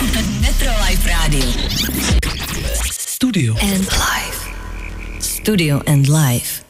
Metro Life Radio. Studio and Life. Studio and Life.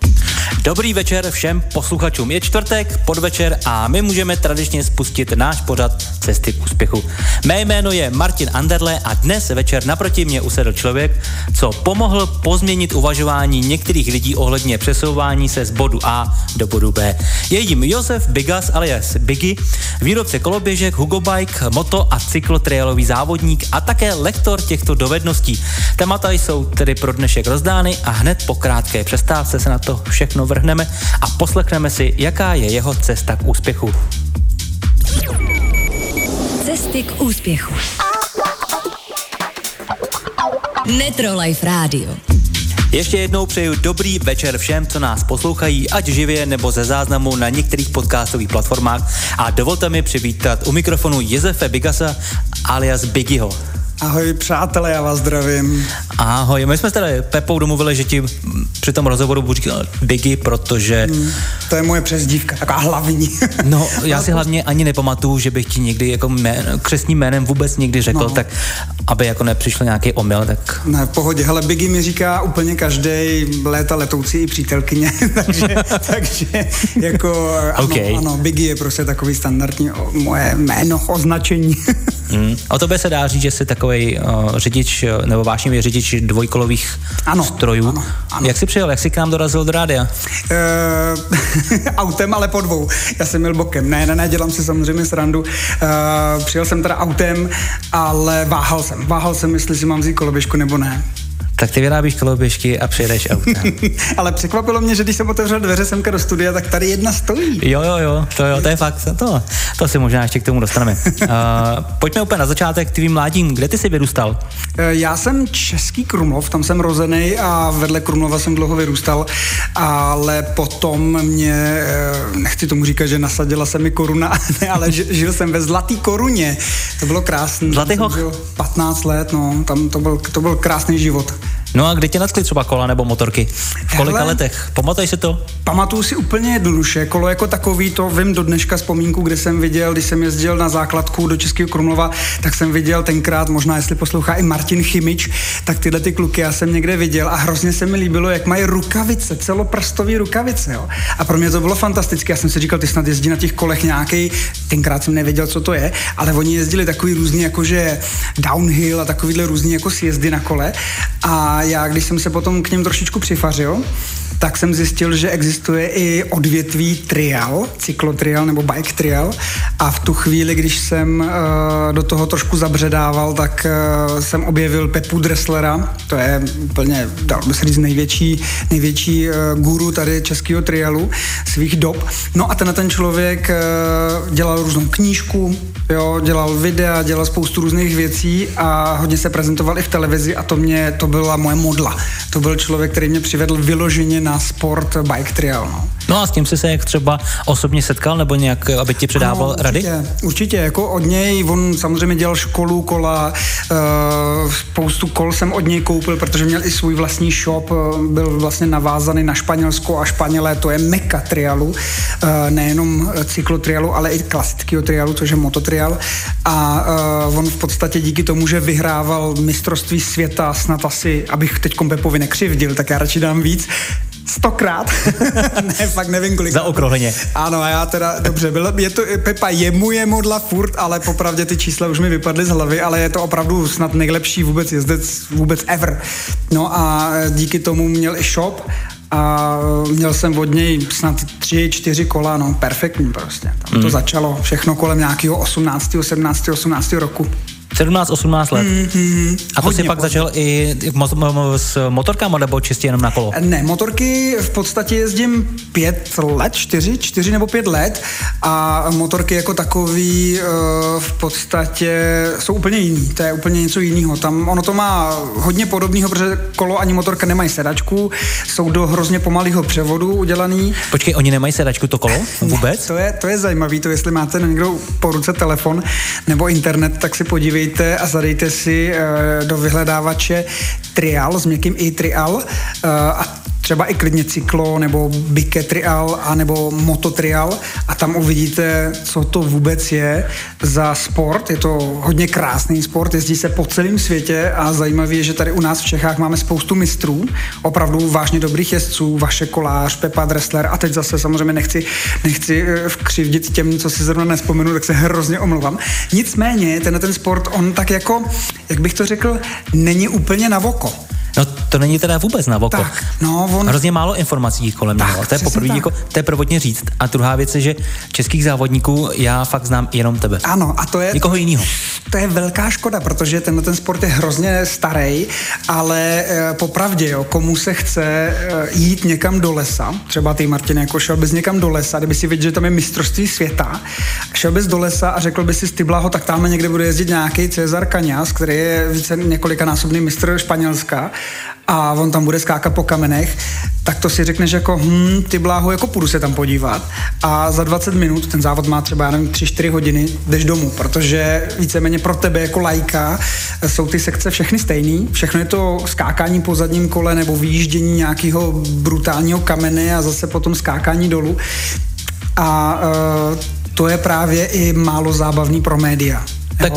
Dobrý večer všem posluchačům. Je čtvrtek, podvečer a my můžeme tradičně spustit náš pořad Cesty k úspěchu. Mé jméno je Martin Anderle a dnes večer naproti mě usedl člověk, co pomohl pozměnit uvažování některých lidí ohledně přesouvání se z bodu A do bodu B. Je jim Josef Bigas alias Biggy, výrobce koloběžek, Hugo Bike, moto a cyklotrailový závodník a také lektor těchto dovedností. Témata jsou tedy pro dnešek rozdány a hned po krátké přestávce se na to všechno vrhneme a poslechneme si, jaká je jeho cesta k úspěchu. Cesty k úspěchu. Metro Life Radio. Ještě jednou přeju dobrý večer všem, co nás poslouchají, ať živě nebo ze záznamu na některých podcastových platformách a dovolte mi přivítat u mikrofonu Josefe Bigasa alias Biggyho. Ahoj přátelé, já vás zdravím. Ahoj, my jsme tady Pepou domluvili, že ti při tom rozhovoru budu říkat Biggy, protože... Hmm, to je moje přezdívka, taková hlavní. no, já si hlavně ani nepamatuju, že bych ti někdy jako jmén, křesním jménem vůbec nikdy řekl, no. tak aby jako nepřišel nějaký omyl, tak... Ne, v pohodě, hele, Biggy mi říká úplně každý léta letoucí i přítelkyně, takže, takže jako ano, okay. ano, Biggy je prostě takový standardní o, moje jméno, označení. mm. O tobě se dá říct, že jsi takový takový uh, řidič, nebo vášnivý řidič dvojkolových ano, strojů. Ano, ano. Jak jsi přijel, jak jsi k nám dorazil do rádia? Uh, autem, ale po dvou. Já jsem měl bokem. Ne, ne, ne, dělám si samozřejmě srandu. Uh, přijel jsem teda autem, ale váhal jsem. Váhal jsem, jestli si mám vzít koloběžku nebo ne tak ty vyrábíš koloběžky a přijedeš autem. Ale překvapilo mě, že když jsem otevřel dveře semka do studia, tak tady jedna stojí. Jo, jo, jo, to jo, to je fakt, to, to si možná ještě k tomu dostaneme. uh, pojďme úplně na začátek, tvým mládím, kde ty jsi vyrůstal? Eh, já jsem český Krumlov, tam jsem rozený a vedle Krumlova jsem dlouho vyrůstal, ale potom mě, eh, nechci tomu říkat, že nasadila se mi koruna, ne, ale žil jsem ve Zlatý koruně. To bylo krásné. Zlatý hoch? 15 let, no, tam to byl, to byl krásný život. No a kde tě natkli třeba kola nebo motorky? V kolika Hele, letech? Pamatuješ si to? Pamatuju si úplně jednoduše. Kolo jako takový, to vím do dneška vzpomínku, kde jsem viděl, když jsem jezdil na základku do Českého Krumlova, tak jsem viděl tenkrát, možná jestli poslouchá i Martin Chimič, tak tyhle ty kluky já jsem někde viděl a hrozně se mi líbilo, jak mají rukavice, celoprstový rukavice. Jo. A pro mě to bylo fantastické. Já jsem si říkal, ty snad jezdí na těch kolech nějaký, tenkrát jsem nevěděl, co to je, ale oni jezdili takový různý, jakože downhill a takovýhle různý jako sjezdy na kole. A já, když jsem se potom k něm trošičku přifařil, tak jsem zjistil, že existuje i odvětví trial, cyklotrial nebo bike trial a v tu chvíli, když jsem uh, do toho trošku zabředával, tak uh, jsem objevil Pepu Dresslera, to je úplně, dal by se říct, největší, největší uh, guru tady českého trialu svých dob. No a ten ten člověk uh, dělal různou knížku, jo, dělal videa, dělal spoustu různých věcí a hodně se prezentoval i v televizi a to mě, to byla moje modla. To byl člověk, který mě přivedl vyloženě na sport bike trial. No. no a s tím jsi se jak třeba osobně setkal nebo nějak, aby ti předával no, určitě, rady? Určitě, jako od něj, on samozřejmě dělal školu, kola, uh, spoustu kol jsem od něj koupil, protože měl i svůj vlastní shop, uh, byl vlastně navázaný na Španělsko a Španělé, to je meka trialu, uh, nejenom cyklotrialu, ale i klasického trialu, což je mototrial a uh, on v podstatě díky tomu, že vyhrával mistrovství světa, snad asi, abych teď Pepovi nekřivdil, tak já radši dám víc, stokrát. ne, fakt nevím kolik. Za okrohleně. Ano, a já teda, dobře, byl, je to, Pepa je mu je modla furt, ale popravdě ty čísla už mi vypadly z hlavy, ale je to opravdu snad nejlepší vůbec jezdec, vůbec ever. No a díky tomu měl i shop a měl jsem od něj snad tři, čtyři kola, no perfektní prostě. Tam mm. to začalo všechno kolem nějakého 18, 17, 18 roku. 17-18 let. Mm-hmm. A to Hodně si pak začal i s motorkama nebo čistě jenom na kolo? Ne, motorky v podstatě jezdím pět let, čtyři, čtyři nebo pět let a motorky jako takový uh, v podstatě jsou úplně jiný. To je úplně něco jiného. Tam ono to má hodně podobného, protože kolo ani motorka nemají sedačku, jsou do hrozně pomalého převodu udělaný. Počkej, oni nemají sedačku to kolo vůbec? Ne, to je, to je zajímavé, to jestli máte někdo po ruce telefon nebo internet, tak si podívejte podívejte a zadejte si uh, do vyhledávače trial s měkkým i trial uh, a třeba i klidně cyklo, nebo bike trial, a nebo mototrial a tam uvidíte, co to vůbec je za sport. Je to hodně krásný sport, jezdí se po celém světě a zajímavé je, že tady u nás v Čechách máme spoustu mistrů, opravdu vážně dobrých jezdců, Vaše Kolář, Pepa Dressler a teď zase samozřejmě nechci, nechci eh, vkřivdit těm, co si zrovna nespomenu, tak se hrozně omlouvám. Nicméně, ten ten sport, on tak jako, jak bych to řekl, není úplně na voko. No to není teda vůbec na oko. Tak, no, on... Hrozně málo informací kolem tak, něho. To je poprvé, jako, to je prvotně říct. A druhá věc je, že českých závodníků já fakt znám jenom tebe. Ano, a to je... Nikoho jiného. To je velká škoda, protože tenhle ten sport je hrozně starý, ale e, popravdě, jo, komu se chce e, jít někam do lesa, třeba ty Martin, jako šel bys někam do lesa, kdyby si viděl, že tam je mistrovství světa, šel bys do lesa a řekl by si Styblaho, tak tam někde bude jezdit nějaký Cezar Kaňas, který je více několikanásobný mistr Španělska a on tam bude skákat po kamenech, tak to si řekneš jako, hm, ty bláho, jako půjdu se tam podívat. A za 20 minut, ten závod má třeba, já nevím, 3-4 hodiny, jdeš domů, protože víceméně pro tebe jako lajka jsou ty sekce všechny stejný, všechno je to skákání po zadním kole nebo vyjíždění nějakého brutálního kamene a zase potom skákání dolů. A uh, to je právě i málo zábavný pro média. Tak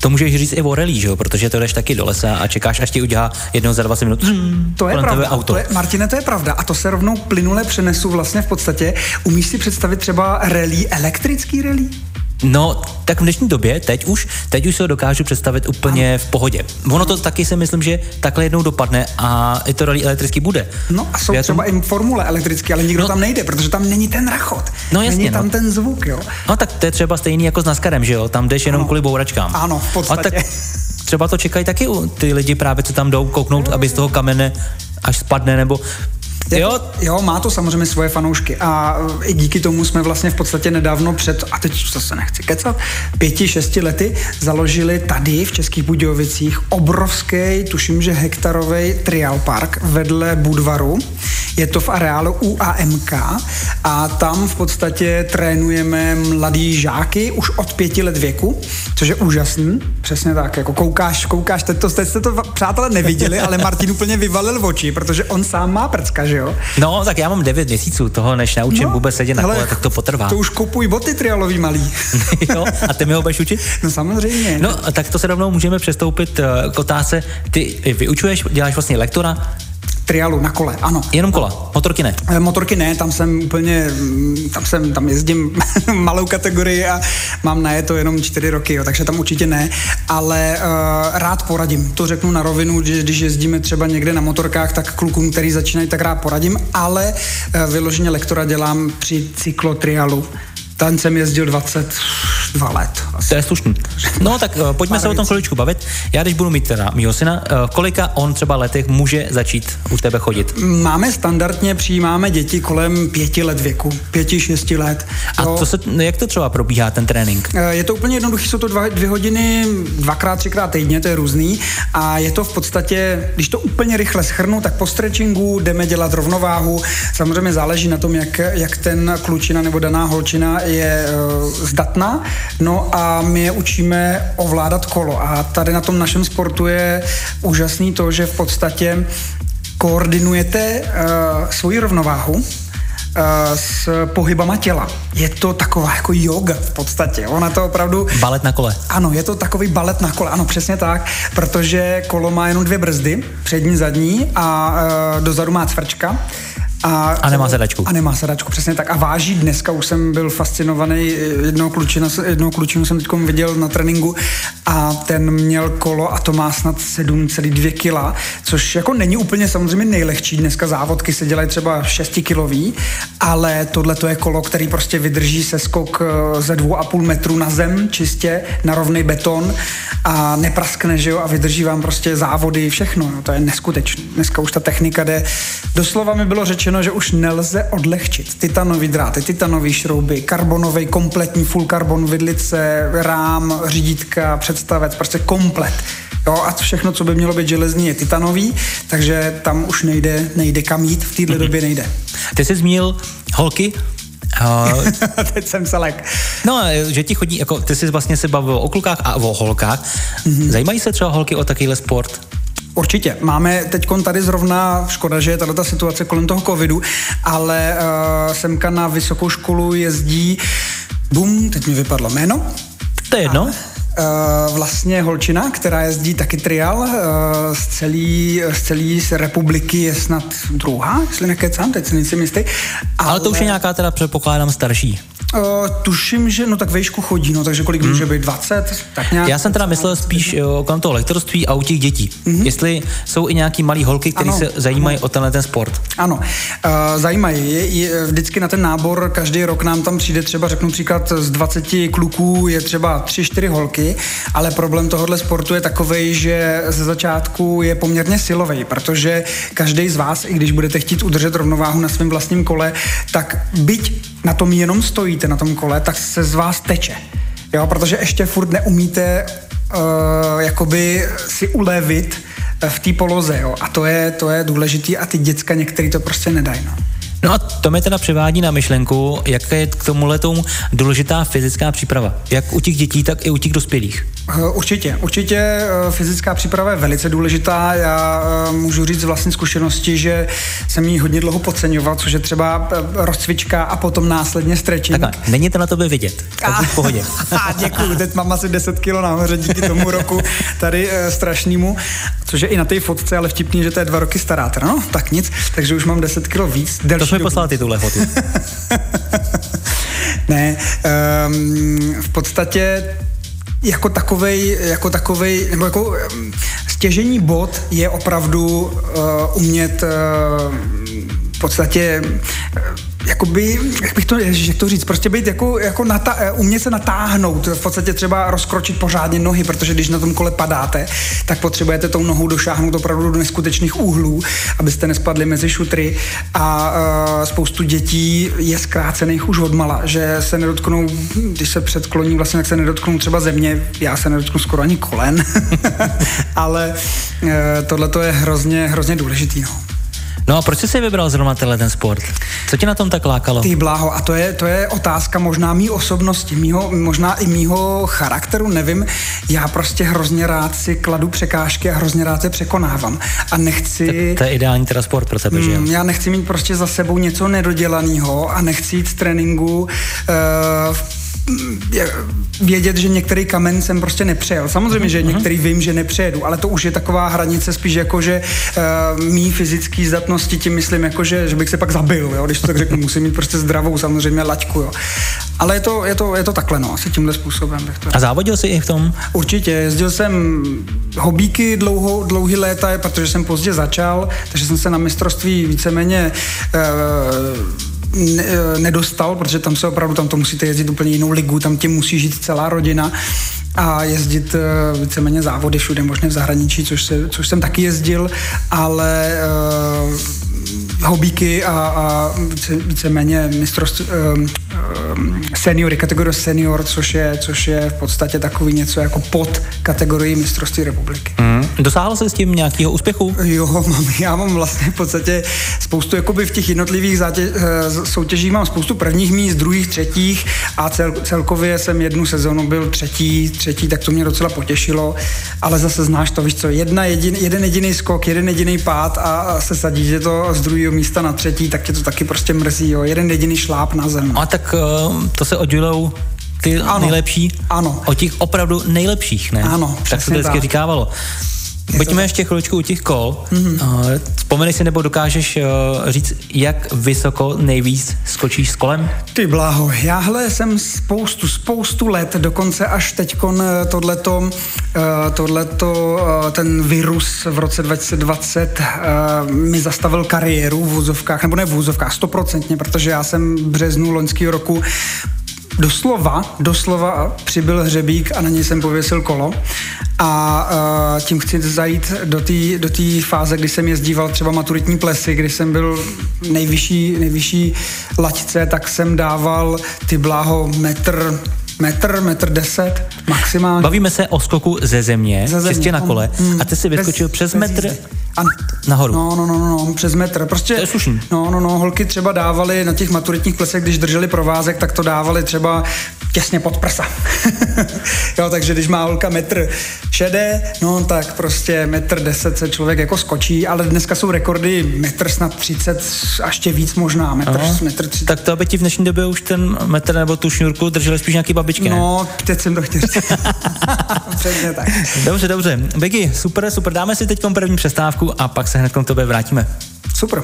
to můžeš říct i o rally, že jo? protože to jdeš taky do lesa a čekáš, až ti udělá jednou za 20 minut. Hmm, to je pravda. Auto. To je, Martine, to je pravda. A to se rovnou plynule přenesu vlastně v podstatě. Umíš si představit třeba rally, elektrický rally? No, tak v dnešní době, teď už, teď už se ho dokážu představit úplně ano. v pohodě. Ono to taky si myslím, že takhle jednou dopadne a i to rally elektrický bude. No a jsou Já třeba tom... i formule elektrické, ale nikdo no, tam nejde, protože tam není ten rachot. No jasně, není tam no. ten zvuk, jo. No tak to je třeba stejný jako s Naskarem, že jo? Tam jdeš jenom ano. kvůli bouračkám. Ano, v podstatě. A tak třeba to čekají taky ty lidi právě, co tam jdou kouknout, aby z toho kamene až spadne, nebo Jo? jo, má to samozřejmě svoje fanoušky a e, i díky tomu jsme vlastně v podstatě nedávno před, a teď se nechci kecat, pěti, šesti lety založili tady v Českých Budějovicích obrovský, tuším, že hektarový trial park vedle Budvaru. Je to v areálu UAMK a tam v podstatě trénujeme mladý žáky už od pěti let věku, což je úžasný. Přesně tak, jako koukáš, koukáš, teď, to, teď jste to přátelé neviděli, ale Martin úplně vyvalil oči, protože on sám má prcka, že jo? No, tak já mám 9 měsíců toho, než naučím no, vůbec sedět na kole, tak to potrvá. To už kupuj boty trialový malý. jo, a ty mi ho budeš učit? No samozřejmě. No, tak to se rovnou můžeme přestoupit uh, k otázce. Ty vyučuješ, děláš vlastně lektora, trialu na kole, ano. Jenom kola, motorky ne? Eh, motorky ne, tam jsem úplně, mm, tam jsem, tam jezdím malou kategorii a mám na je to jenom čtyři roky, jo, takže tam určitě ne, ale uh, rád poradím, to řeknu na rovinu, že když jezdíme třeba někde na motorkách, tak klukům, který začínají, tak rád poradím, ale uh, vyloženě lektora dělám při cyklotrialu, ten jsem jezdil 22 let. Asi. To je slušný. No tak uh, pojďme se o tom chviličku bavit. Já když budu mít teda mýho syna, uh, kolika on třeba letech může začít u tebe chodit? Máme standardně, přijímáme děti kolem pěti let věku, pěti, šesti let. A to se, no, jak to třeba probíhá ten trénink? Uh, je to úplně jednoduché, jsou to dva, dvě hodiny, dvakrát, třikrát týdně, to je různý. A je to v podstatě, když to úplně rychle schrnu, tak po stretchingu jdeme dělat rovnováhu. Samozřejmě záleží na tom, jak, jak ten klučina nebo daná holčina je uh, zdatná, no a my je učíme ovládat kolo. A tady na tom našem sportu je úžasný to, že v podstatě koordinujete uh, svoji rovnováhu, s pohybama těla. Je to taková jako yoga v podstatě. Ona to opravdu... Balet na kole. Ano, je to takový balet na kole, ano, přesně tak, protože kolo má jenom dvě brzdy, přední, zadní a uh, dozadu má cvrčka a, a nemá sedačku. A nemá sedačku, přesně tak. A váží dneska, už jsem byl fascinovaný, jednoho klučina, jednoho klučinu jsem teď viděl na tréninku a ten měl kolo a to má snad 7,2 kila, což jako není úplně samozřejmě nejlehčí. Dneska závodky se dělají třeba 6 kilový, ale tohle to je kolo, který prostě vydrží se skok eh, ze 2,5 metru na zem, čistě na rovný beton a nepraskne, že jo, a vydrží vám prostě závody, všechno. No, to je neskutečné. Dneska už ta technika jde. Doslova mi bylo řečeno, řečeno, že už nelze odlehčit. Titanový dráty, titanové šrouby, karbonový kompletní full carbon vidlice, rám, řídítka, představec, prostě komplet. Jo, a všechno, co by mělo být železní, je titanový, takže tam už nejde, nejde kam jít, v této mm-hmm. době nejde. Ty jsi zmínil holky, Uh, Teď jsem selek. No, že ti chodí, jako ty jsi vlastně se bavil o klukách a o holkách. Mm-hmm. Zajímají se třeba holky o takovýhle sport? Určitě. Máme teď tady zrovna, škoda, že je tato situace kolem toho covidu, ale uh, semka na vysokou školu jezdí, bum, teď mi vypadlo jméno. To je jedno. Uh, vlastně holčina, která jezdí taky trial uh, z celé z celý republiky je snad druhá, jestli nekecám, teď si nejsem jistý. Ale, ale to už je nějaká teda předpokládám starší. Uh, tuším, že no tak vejšku chodí, no takže kolik hmm. může být, 20? Tak nějak, Já jsem teda myslel spíš o kolem toho lektorství a u těch dětí. Mm-hmm. Jestli jsou i nějaký malí holky, které se zajímají ano. o tenhle ten sport. Ano, uh, zajímají. Je, je, vždycky na ten nábor každý rok nám tam přijde třeba, řeknu příklad, z 20 kluků je třeba 3-4 holky, ale problém tohohle sportu je takový, že ze začátku je poměrně silový, protože každý z vás, i když budete chtít udržet rovnováhu na svém vlastním kole, tak byť na tom jenom stojíte na tom kole, tak se z vás teče. Jo, protože ještě furt neumíte uh, jakoby si ulevit eh, v té poloze, jo. A to je, to je důležitý a ty děcka některý to prostě nedají, no. No a to mi teda přivádí na myšlenku, jak je k tomu letou důležitá fyzická příprava. Jak u těch dětí, tak i u těch dospělých. Eh, určitě, určitě eh, fyzická příprava je velice důležitá. Já eh, můžu říct z vlastní zkušenosti, že jsem ji hodně dlouho podceňoval, což je třeba rozcvička a potom následně stretching. Tak, není to na tobě vidět. Tak v pohodě. děkuji, teď mám asi 10 kilo nahoře díky tomu roku tady strašnému, což je i na té fotce, ale vtipný, že to je dva roky stará. No, tak nic, takže už mám 10 kilo víc. To jsme poslali ty tuhle fotu. ne, um, v podstatě jako takovej, jako takovej, nebo jako stěžení bod je opravdu uh, umět uh, v podstatě uh, jakoby, jak bych to, jak to říct, prostě být jako, jako nata, eh, umět se natáhnout, v podstatě třeba rozkročit pořádně nohy, protože když na tom kole padáte, tak potřebujete tou nohou došáhnout opravdu do neskutečných úhlů, abyste nespadli mezi šutry a uh, spoustu dětí je zkrácených už odmala, že se nedotknou, když se předkloní vlastně, tak se nedotknou třeba země, já se nedotknu skoro ani kolen, ale uh, tohle to je hrozně, hrozně důležitý, no. No a proč jsi si vybral zrovna tenhle ten sport? Co tě na tom tak lákalo? Ty bláho, a to je, to je otázka možná mý osobnosti, mýho, možná i mýho charakteru, nevím. Já prostě hrozně rád si kladu překážky a hrozně rád je překonávám. A nechci... To, to je ideální teda sport pro tebe, mm, že jo? Já nechci mít prostě za sebou něco nedodělaného a nechci jít z tréninku uh, vědět, že některý kamen jsem prostě nepřejel. Samozřejmě, že mhm. některý vím, že nepřejedu, ale to už je taková hranice spíš jako, že uh, mý fyzický zdatnosti tím myslím jako, že, že bych se pak zabil, jo? když to tak řeknu, musím mít prostě zdravou samozřejmě laťku. Jo? Ale je to, je, to, je to takhle, no, asi tímhle způsobem. Bych to A závodil jsi i v tom? Určitě, jezdil jsem hobíky dlouho, dlouhý léta, protože jsem pozdě začal, takže jsem se na mistrovství víceméně uh, eh, nedostal, protože tam se opravdu, tam to musíte jezdit úplně jinou ligu, tam tě musí žít celá rodina a jezdit uh, víceméně závody všude možné v zahraničí, což, se, což jsem taky jezdil, ale uh, hobíky a, a více, víceméně mistrovství um, um, seniory, kategorie senior, což je, což je v podstatě takový něco jako pod kategorii mistrovství republiky. Mm. Dosáhl jsi s tím nějakého úspěchu? Jo, mám, já mám vlastně v podstatě spoustu, jakoby v těch jednotlivých zátěž, eh, soutěžích mám spoustu prvních míst, druhých, třetích a cel, celkově jsem jednu sezonu byl třetí, třetí, tak to mě docela potěšilo, ale zase znáš to, víš co, jedna jedin, jeden jediný skok, jeden jediný pád a, a se sadí, že to z druhého místa na třetí, tak tě to taky prostě mrzí, jo, jeden jediný šláp na zem. A tak uh, to se oddělou ty ano, nejlepší ano. od těch opravdu nejlepších, ne? Ano, Tak se to vždycky tak. říkávalo. Pojďme ještě chviličku u těch kol. Mm-hmm. Vzpomeneš si nebo dokážeš uh, říct, jak vysoko nejvíc skočíš s kolem? Ty bláho, jáhle jsem spoustu, spoustu let, dokonce až teďkon eh, tohleto, tohleto ten virus v roce 2020 uh, mi zastavil kariéru v vůzovkách, nebo ne v vůzovkách, stoprocentně, protože já jsem v březnu loňského roku doslova, doslova přibyl hřebík a na něj jsem pověsil kolo. A uh, tím chci zajít do té do fáze, kdy jsem jezdíval třeba maturitní plesy, kdy jsem byl nejvyšší, nejvyšší laťce, tak jsem dával ty bláho metr metr, metr deset maximálně. Bavíme se o skoku ze země, ze země čistě na kole, mm, a ty si vyskočil bez, přes bez metr a nahoru. No, no, no, no, přes metr. Prostě, to je No, no, no, holky třeba dávali na těch maturitních plesech, když drželi provázek, tak to dávali třeba těsně pod prsa. jo, takže když má holka metr šedé, no tak prostě metr deset se člověk jako skočí, ale dneska jsou rekordy metr snad 30 a ještě víc možná, metr, metr 30. Tak to, aby ti v dnešní době už ten metr nebo tu šňůrku drželi spíš nějaký babičky, ne? No, teď jsem to chtěl Přesně tak. Dobře, dobře. Begy, super, super. Dáme si teď první přestávku a pak se hned k tobě vrátíme. Super.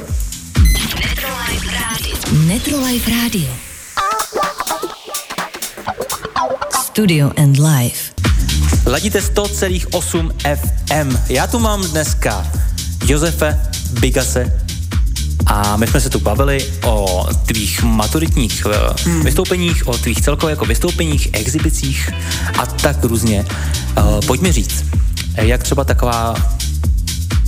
Netrolife Radio. Studio and Life. Ladíte 100,8 FM. Já tu mám dneska Josefe Bigase a my jsme se tu bavili o tvých maturitních eh, hmm. vystoupeních, o tvých celkově jako vystoupeních, exhibicích a tak různě. Uh, pojď mi říct, jak třeba taková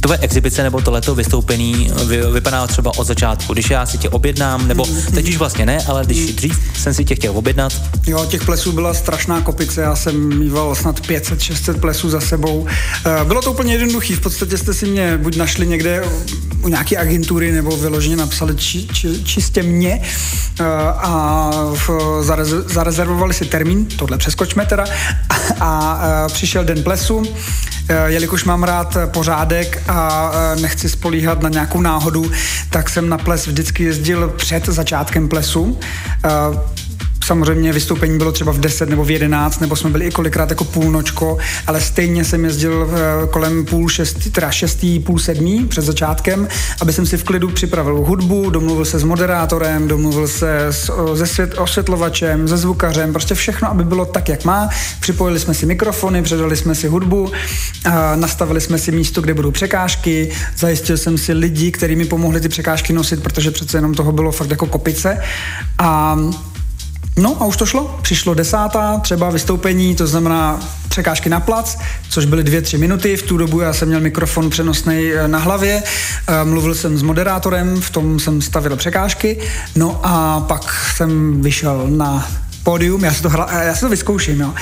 tvoje exibice nebo tohleto vystoupení vy, vypadá třeba od začátku. Když já si tě objednám, nebo teď už vlastně ne, ale když dřív jsem si tě chtěl objednat. Jo, těch plesů byla strašná kopice, já jsem mýval snad 500-600 plesů za sebou. Eh, bylo to úplně jednoduché, v podstatě jste si mě buď našli někde u nějaké agentury, nebo vyloženě napsali či, či, čistě mě eh, a zarezervovali si termín, tohle přeskočme teda, a, a eh, přišel den plesu, jelikož mám rád pořádek a a nechci spolíhat na nějakou náhodu, tak jsem na ples vždycky jezdil před začátkem plesu Samozřejmě vystoupení bylo třeba v 10 nebo v 11, nebo jsme byli i kolikrát jako půlnočko, ale stejně jsem jezdil eh, kolem půl šestý, teda šestý, půl sedmý před začátkem, aby jsem si v klidu připravil hudbu, domluvil se s moderátorem, domluvil se s, se svět, osvětlovačem, se zvukařem, prostě všechno, aby bylo tak, jak má. Připojili jsme si mikrofony, předali jsme si hudbu, nastavili jsme si místo, kde budou překážky, zajistil jsem si lidi, kteří mi pomohli ty překážky nosit, protože přece jenom toho bylo fakt jako kopice. A No a už to šlo. Přišlo desátá třeba vystoupení, to znamená překážky na plac, což byly dvě, tři minuty. V tu dobu já jsem měl mikrofon přenosný eh, na hlavě, eh, mluvil jsem s moderátorem, v tom jsem stavil překážky, no a pak jsem vyšel na pódium, já si to, hra, já si to vyzkouším, jo.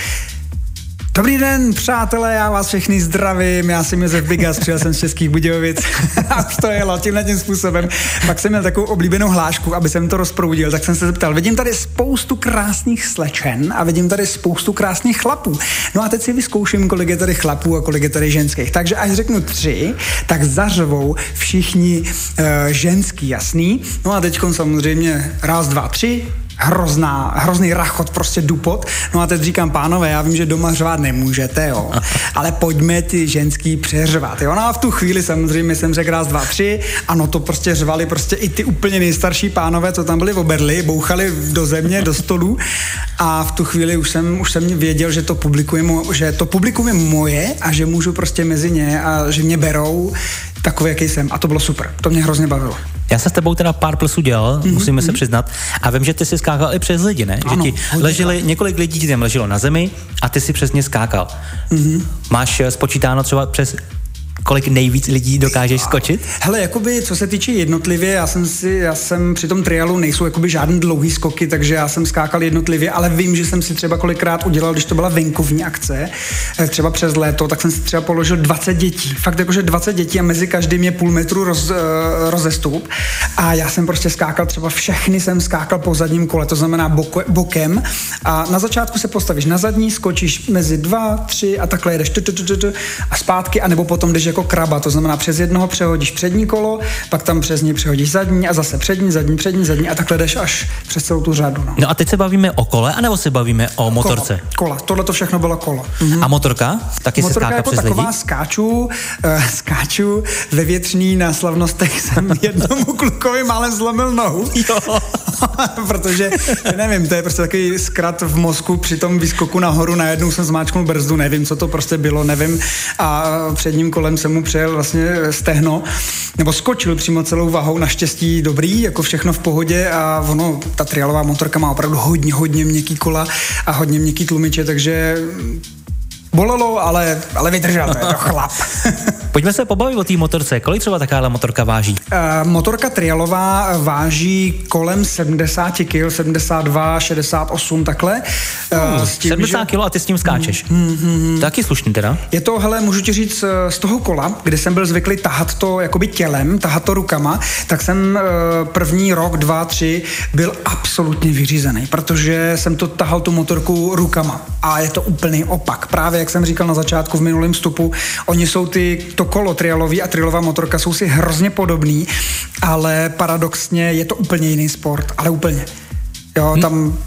Dobrý den, přátelé, já vás všechny zdravím, já jsem Josef Bigas, přijel jsem z Českých Budějovic a už to jelo tímhle tím způsobem. Pak jsem měl takovou oblíbenou hlášku, aby jsem to rozproudil, tak jsem se zeptal, vidím tady spoustu krásných slečen a vidím tady spoustu krásných chlapů. No a teď si vyzkouším, kolik je tady chlapů a kolik je tady ženských. Takže až řeknu tři, tak zařvou všichni uh, ženský, jasný. No a teď samozřejmě raz, dva, tři, hrozná, hrozný rachot, prostě dupot. No a teď říkám, pánové, já vím, že doma řvát nemůžete, jo, ale pojďme ty ženský přeřvat, jo. No a v tu chvíli samozřejmě jsem řekl raz, dva, tři, ano, to prostě řvali prostě i ty úplně nejstarší pánové, co tam byli v oberli, bouchali do země, do stolu a v tu chvíli už jsem, už jsem věděl, že to publikum, že to publikum je moje a že můžu prostě mezi ně a že mě berou takový, jaký jsem. A to bylo super. To mě hrozně bavilo. Já se s tebou teda pár plesů dělal, mm-hmm. musíme se mhm. přiznat. A vím, že ty jsi skákal i přes lidi, ne? Ano, že ti leželi, několik lidí ti tam leželo na zemi a ty si přesně skákal. Mm-hmm. Máš eh, spočítáno třeba přes kolik nejvíc lidí dokážeš skočit? Hele, jakoby, co se týče jednotlivě, já jsem si, já jsem při tom trialu nejsou jakoby žádný dlouhý skoky, takže já jsem skákal jednotlivě, ale vím, že jsem si třeba kolikrát udělal, když to byla venkovní akce, eh, třeba přes léto, tak jsem si třeba položil 20 dětí. Fakt jakože 20 dětí a mezi každým je půl metru roz, uh, rozestup. A já jsem prostě skákal třeba všechny jsem skákal po zadním kole, to znamená boko, bokem. A na začátku se postavíš na zadní, skočíš mezi dva, tři a takhle jedeš a zpátky, anebo potom jdeš jako kraba, to znamená přes jednoho přehodíš přední kolo, pak tam přes ní přehodíš zadní a zase přední, zadní, přední, zadní a takhle jdeš až přes celou tu řadu. No, no a teď se bavíme o kole, anebo se bavíme o motorce? Kola, kola. tohle to všechno bylo kolo. Mhm. A motorka? Taky motorka se skáká jako přes taková lidi? skáču, uh, skáču ve větřní na slavnostech jsem jednomu klukovi málem zlomil nohu. Jo. Protože, nevím, to je prostě takový zkrat v mozku při tom výskoku nahoru, najednou jsem zmáčknul brzdu, nevím, co to prostě bylo, nevím. A předním kolem jsem mu přejel vlastně stehno, nebo skočil přímo celou vahou, naštěstí dobrý, jako všechno v pohodě a ono, ta trialová motorka má opravdu hodně, hodně měkký kola a hodně měkký tlumiče, takže Bolelo, ale, ale vydržel, to je to chlap. Pojďme se pobavit o té motorce. Kolik třeba taková motorka váží? Uh, motorka trialová váží kolem 70 kg, 72, 68 takhle. Uh, tím, 70 že... kg a ty s tím skáčeš. Mm, mm, mm, Taky slušný teda. Je to, hele, můžu ti říct, z toho kola, kde jsem byl zvyklý tahat to jakoby tělem, tahat to rukama, tak jsem uh, první rok, dva, tři byl absolutně vyřízený, protože jsem to tahal tu motorku rukama a je to úplný opak. Právě jak jsem říkal na začátku v minulém vstupu, oni jsou ty, to kolo trialový a trialová motorka jsou si hrozně podobný, ale paradoxně je to úplně jiný sport, ale úplně. Jo, hm. tam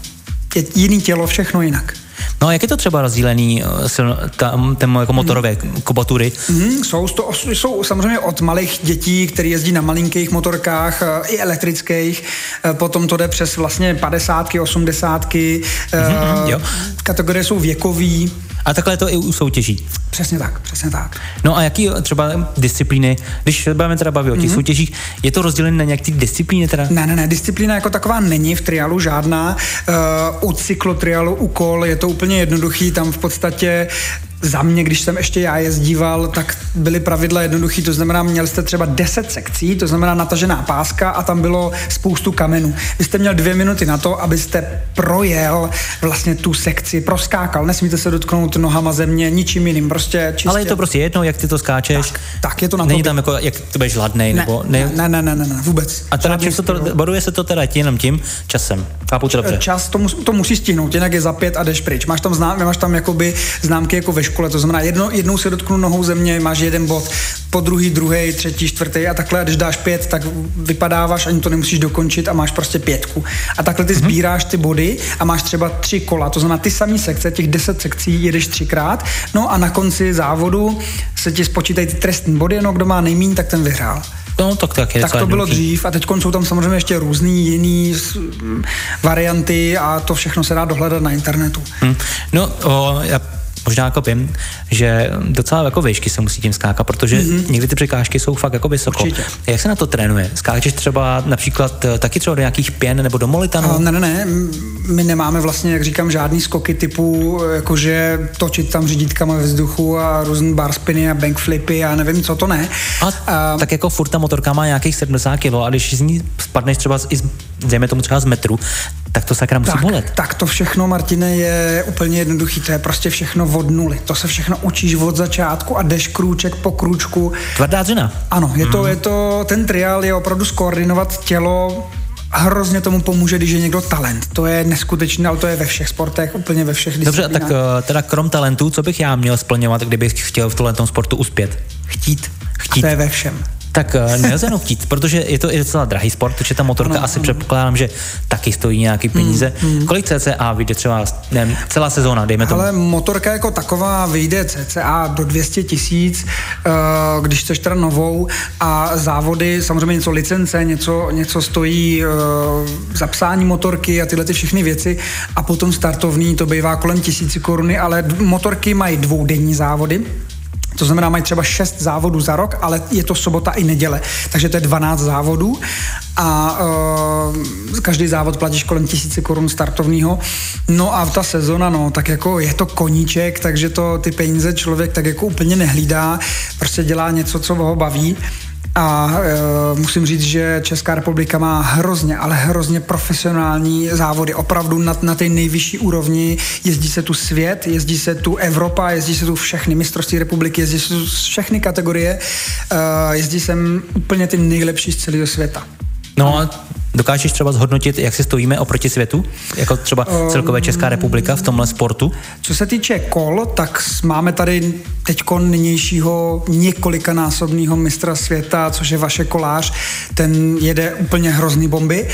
je jiný tělo, všechno jinak. No a jak je to třeba rozdílený eh, tam, tam jako motorové mm. kubatury? Mm, jsou, to, jsou samozřejmě od malých dětí, které jezdí na malinkých motorkách, eh, i elektrických, eh, potom to jde přes vlastně 50, 80, mm-hmm, kategorie jsou věkový, a takhle je to i u soutěží. Přesně tak, přesně tak. No a jaký třeba disciplíny, když budeme teda bavit o těch mm-hmm. soutěžích, je to rozdělené na nějaké disciplíny teda? Ne, ne, ne, disciplína jako taková není v trialu žádná. Uh, u cyklotrialu, u kol je to úplně jednoduchý, tam v podstatě za mě, když jsem ještě já jezdíval, tak byly pravidla jednoduchý, to znamená, měli jste třeba 10 sekcí, to znamená natažená páska a tam bylo spoustu kamenů. Vy jste měl dvě minuty na to, abyste projel vlastně tu sekci, proskákal, nesmíte se dotknout nohama země, ničím jiným, prostě čistě. Ale je to prostě jedno, jak ty to skáčeš. Tak, tak je to na Není tam jako, jak to budeš hladnej, ne, nebo ne, ne, ne, ne, ne, ne, vůbec. A teda čím se to, boduje se to teda jenom tím časem. Chápu to dobře. Čas to, mus, to musí stihnout, jinak je za pět a jdeš pryč. Máš tam, znám, máš tam jakoby známky jako ve škole, to znamená jedno, jednou se dotknu nohou země, máš jeden bod, po druhý, druhý, třetí, čtvrtý a takhle, a když dáš pět, tak vypadáváš, ani to nemusíš dokončit a máš prostě pětku. A takhle ty mm-hmm. sbíráš ty body a máš třeba tři kola, to znamená ty samé sekce, těch deset sekcí jedeš třikrát, no a na konci závodu se ti spočítají ty trestní body, no kdo má nejmín, tak ten vyhrál. No, tak, tak, je tak to bylo dřív a teď jsou tam samozřejmě ještě různý jiný varianty a to všechno se dá dohledat na internetu. Hmm. No, o, já možná jako vím, že docela jako výšky se musí tím skákat, protože mm-hmm. někdy ty překážky jsou fakt jako vysoko. Určitě. Jak se na to trénuje? Skáčeš třeba například eh, taky třeba do nějakých pěn nebo do molitanu? A ne, ne, ne, my nemáme vlastně, jak říkám, žádný skoky typu, jakože točit tam řídítkama ve vzduchu a různý bar spiny a backflipy a nevím, co to ne. A, a tak jako furt ta motorka má nějakých 70 kg a když z ní spadneš třeba z, dejme tomu třeba z metru, tak to sakra musí tak, bolet. Tak to všechno, Martine, je úplně jednoduchý. To je prostě všechno od nuly. To se všechno učíš od začátku a jdeš krůček po krůčku. Tvrdá dřina. Ano, je to, mm. je to, ten triál je opravdu skoordinovat tělo hrozně tomu pomůže, když je někdo talent. To je neskutečné, ale to je ve všech sportech, úplně ve všech Dobře, tak eh, teda krom talentů, co bych já měl splňovat, kdybych chtěl v tomhle sportu uspět? Chtít. Chtít. A to je ve všem. Tak eh, nelze jenom chtít, protože je to i docela drahý sport, protože ta motorka ano, asi ano. předpokládám, že taky stojí nějaký peníze. Hmm, hmm. Kolik CCA vyjde třeba nevím, celá sezóna, dejme tomu? Ale motorka jako taková vyjde CCA do 200 tisíc, eh, když chceš teda novou a závody, samozřejmě něco licence, něco, něco stojí eh, zapsání motorky a tyhle ty všechny věci a potom startovní to bývá kolem tisíci koruny, ale motorky mají dvoudenní závody, to znamená, mají třeba 6 závodů za rok, ale je to sobota i neděle. Takže to je 12 závodů a uh, každý závod platíš kolem tisíce korun startovního. No a ta sezona, no, tak jako je to koníček, takže to ty peníze člověk tak jako úplně nehlídá, prostě dělá něco, co ho baví. A e, musím říct, že Česká republika má hrozně, ale hrozně profesionální závody, opravdu na, na té nejvyšší úrovni. Jezdí se tu svět, jezdí se tu Evropa, jezdí se tu všechny mistrovství republiky, jezdí se tu všechny kategorie, e, jezdí sem úplně ty nejlepší z celého světa. No a dokážeš třeba zhodnotit, jak se stojíme oproti světu, jako třeba celkové Česká republika v tomhle sportu? Co se týče kol, tak máme tady teď nynějšího několikanásobného mistra světa, což je vaše kolář. Ten jede úplně hrozný bomby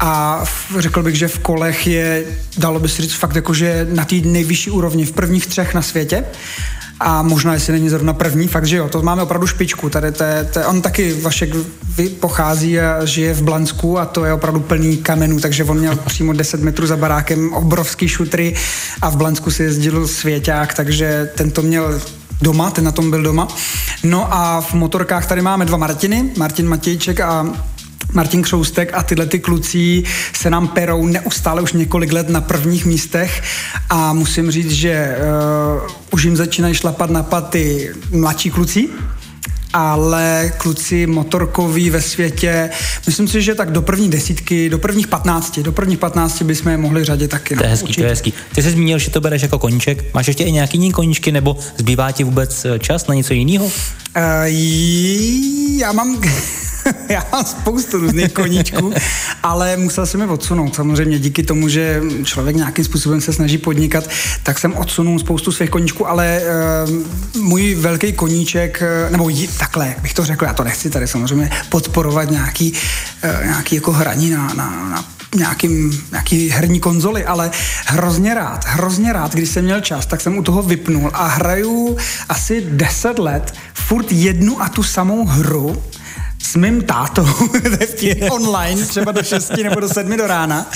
a řekl bych, že v kolech je, dalo by se říct fakt jako, že na té nejvyšší úrovni v prvních třech na světě a možná, jestli není zrovna první, fakt, že jo, to máme opravdu špičku. Tady te, te, on taky Vašek pochází a žije v Blansku a to je opravdu plný kamenů, takže on měl přímo 10 metrů za barákem obrovský šutry a v Blansku si jezdil svěťák, takže ten to měl doma, ten na tom byl doma. No a v motorkách tady máme dva Martiny, Martin Matějček a Martin Křoustek a tyhle ty kluci se nám perou neustále už několik let na prvních místech a musím říct, že uh, už jim začínají šlapat na paty mladší kluci, ale kluci motorkoví ve světě, myslím si, že tak do první desítky, do prvních patnácti, do prvních patnácti bychom je mohli řadit taky. No, to je hezký, určitě. to je hezký. Ty jsi zmínil, že to bereš jako koníček. Máš ještě i nějaký jiný koníčky, nebo zbývá ti vůbec eh, čas na něco jiného? Uh, já mám já mám spoustu různých koníčků, ale musel jsem je odsunout. Samozřejmě díky tomu, že člověk nějakým způsobem se snaží podnikat, tak jsem odsunul spoustu svých koníčků, ale uh, můj velký koníček, uh, nebo jí, takhle, jak bych to řekl, já to nechci tady samozřejmě podporovat nějaký, uh, nějaký jako hraní na, na, na nějakým, nějaký herní konzoli, ale hrozně rád, hrozně rád, když jsem měl čas, tak jsem u toho vypnul a hraju asi 10 let furt jednu a tu samou hru s mým tátou online, třeba do 6 nebo do 7 do rána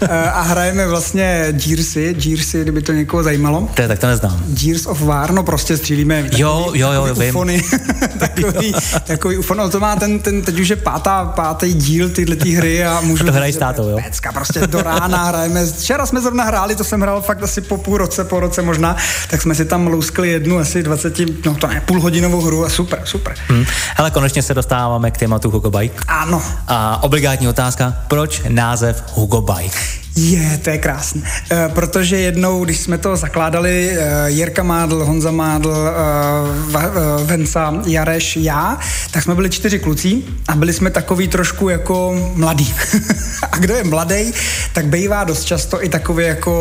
eh, a hrajeme vlastně Gearsy, Gearsy, kdyby to někoho zajímalo. To je, tak to neznám. Gears of War, no prostě střílíme takový, jo, jo, jo, takový ufony, takový, takový ufon, ale to má ten, ten, teď už je pátá, pátý díl tyhle ty hry a můžu... A to hrají s tátou, jo? Pecka, prostě do rána hrajeme. Včera jsme zrovna hráli, to jsem hrál fakt asi po půl roce, po roce možná, tak jsme si tam louskli jednu asi 20, no to ne, půlhodinovou hru a super, super. Hmm. Hele, konečně se dostáváme k tématu Hugo Bike. Ano. A obligátní otázka, proč název Hugo Bike? Je, to je krásné. E, protože jednou, když jsme to zakládali, e, Jirka Mádl, Honza Mádl, e, Venca, Jareš, já, tak jsme byli čtyři kluci a byli jsme takový trošku jako mladý. a kdo je mladý, tak bývá dost často i takový jako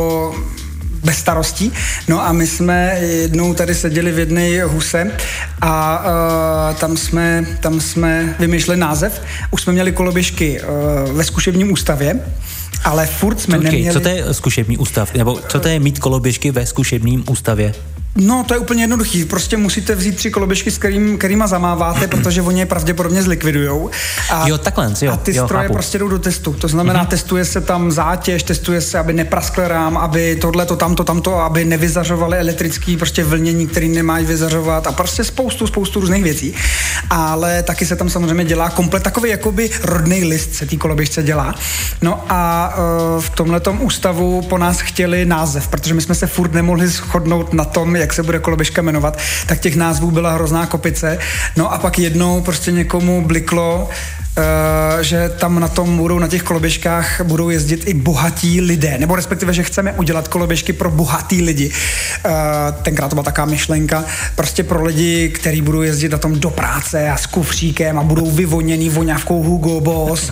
bez starostí. No a my jsme jednou tady seděli v jedné huse a uh, tam, jsme, tam jsme vymýšleli název. Už jsme měli koloběžky uh, ve zkušebním ústavě, ale furt jsme Počkej, neměli... co to je zkušební ústav? Nebo co to je mít koloběžky ve zkušebním ústavě? No, to je úplně jednoduchý. Prostě musíte vzít tři koloběžky, s kterým, kterýma zamáváte, protože oni je pravděpodobně zlikvidujou. A, jo, takhle, jo. A ty jo, stroje chápu. prostě jdou do testu. To znamená, mm-hmm. testuje se tam zátěž, testuje se, aby nepraskl rám, aby tohle, to, tamto, tamto, aby nevyzařovali elektrický prostě vlnění, který nemají vyzařovat a prostě spoustu, spoustu různých věcí. Ale taky se tam samozřejmě dělá komplet takový jakoby rodný list se té koloběžce dělá. No a uh, v tomhle ústavu po nás chtěli název, protože my jsme se furt nemohli shodnout na tom, jak se bude koloběžka jmenovat, tak těch názvů byla hrozná kopice. No a pak jednou prostě někomu bliklo, Uh, že tam na tom budou, na těch koloběžkách budou jezdit i bohatí lidé, nebo respektive, že chceme udělat koloběžky pro bohatý lidi. Uh, tenkrát to byla taková myšlenka, prostě pro lidi, kteří budou jezdit na tom do práce a s kufříkem a budou vyvoněný voňavkou Hugo Boss.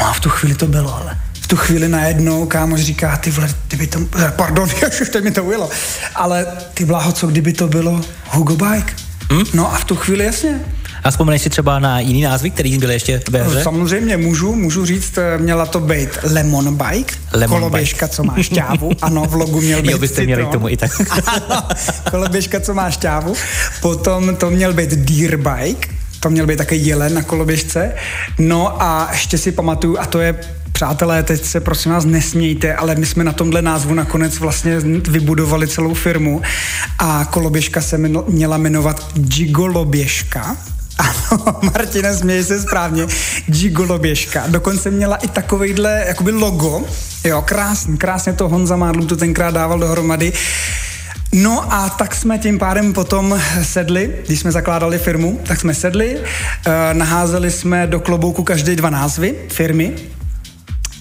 No a v tu chvíli to bylo, ale tu chvíli najednou kámoš říká, ty vole, kdyby to, pardon, už teď mi to ujelo, ale ty bláho, co kdyby to bylo Hugo Bike? Hmm? No a v tu chvíli jasně. A vzpomeneš si třeba na jiný názvy, který byly ještě ve hře? Samozřejmě můžu, můžu říct, eh, měla to být Lemon Bike, Lemon koloběžka, bike. co má šťávu. Ano, v logu měl být Jo, byste měli k tomu i tak. ano, koloběžka, co má šťávu. Potom to měl být Deer Bike, to měl být takový jelen na koloběžce. No a ještě si pamatuju, a to je Přátelé, teď se prosím vás nesmějte, ale my jsme na tomhle názvu nakonec vlastně vybudovali celou firmu a koloběžka se měla jmenovat Gigoloběžka. Ano, Martine, směj se správně. Gigoloběžka. Dokonce měla i takovejhle jakoby logo. Jo, krásný, krásně to Honza Mádlů to tenkrát dával dohromady. No a tak jsme tím pádem potom sedli, když jsme zakládali firmu, tak jsme sedli, eh, naházeli jsme do klobouku každý dva názvy firmy,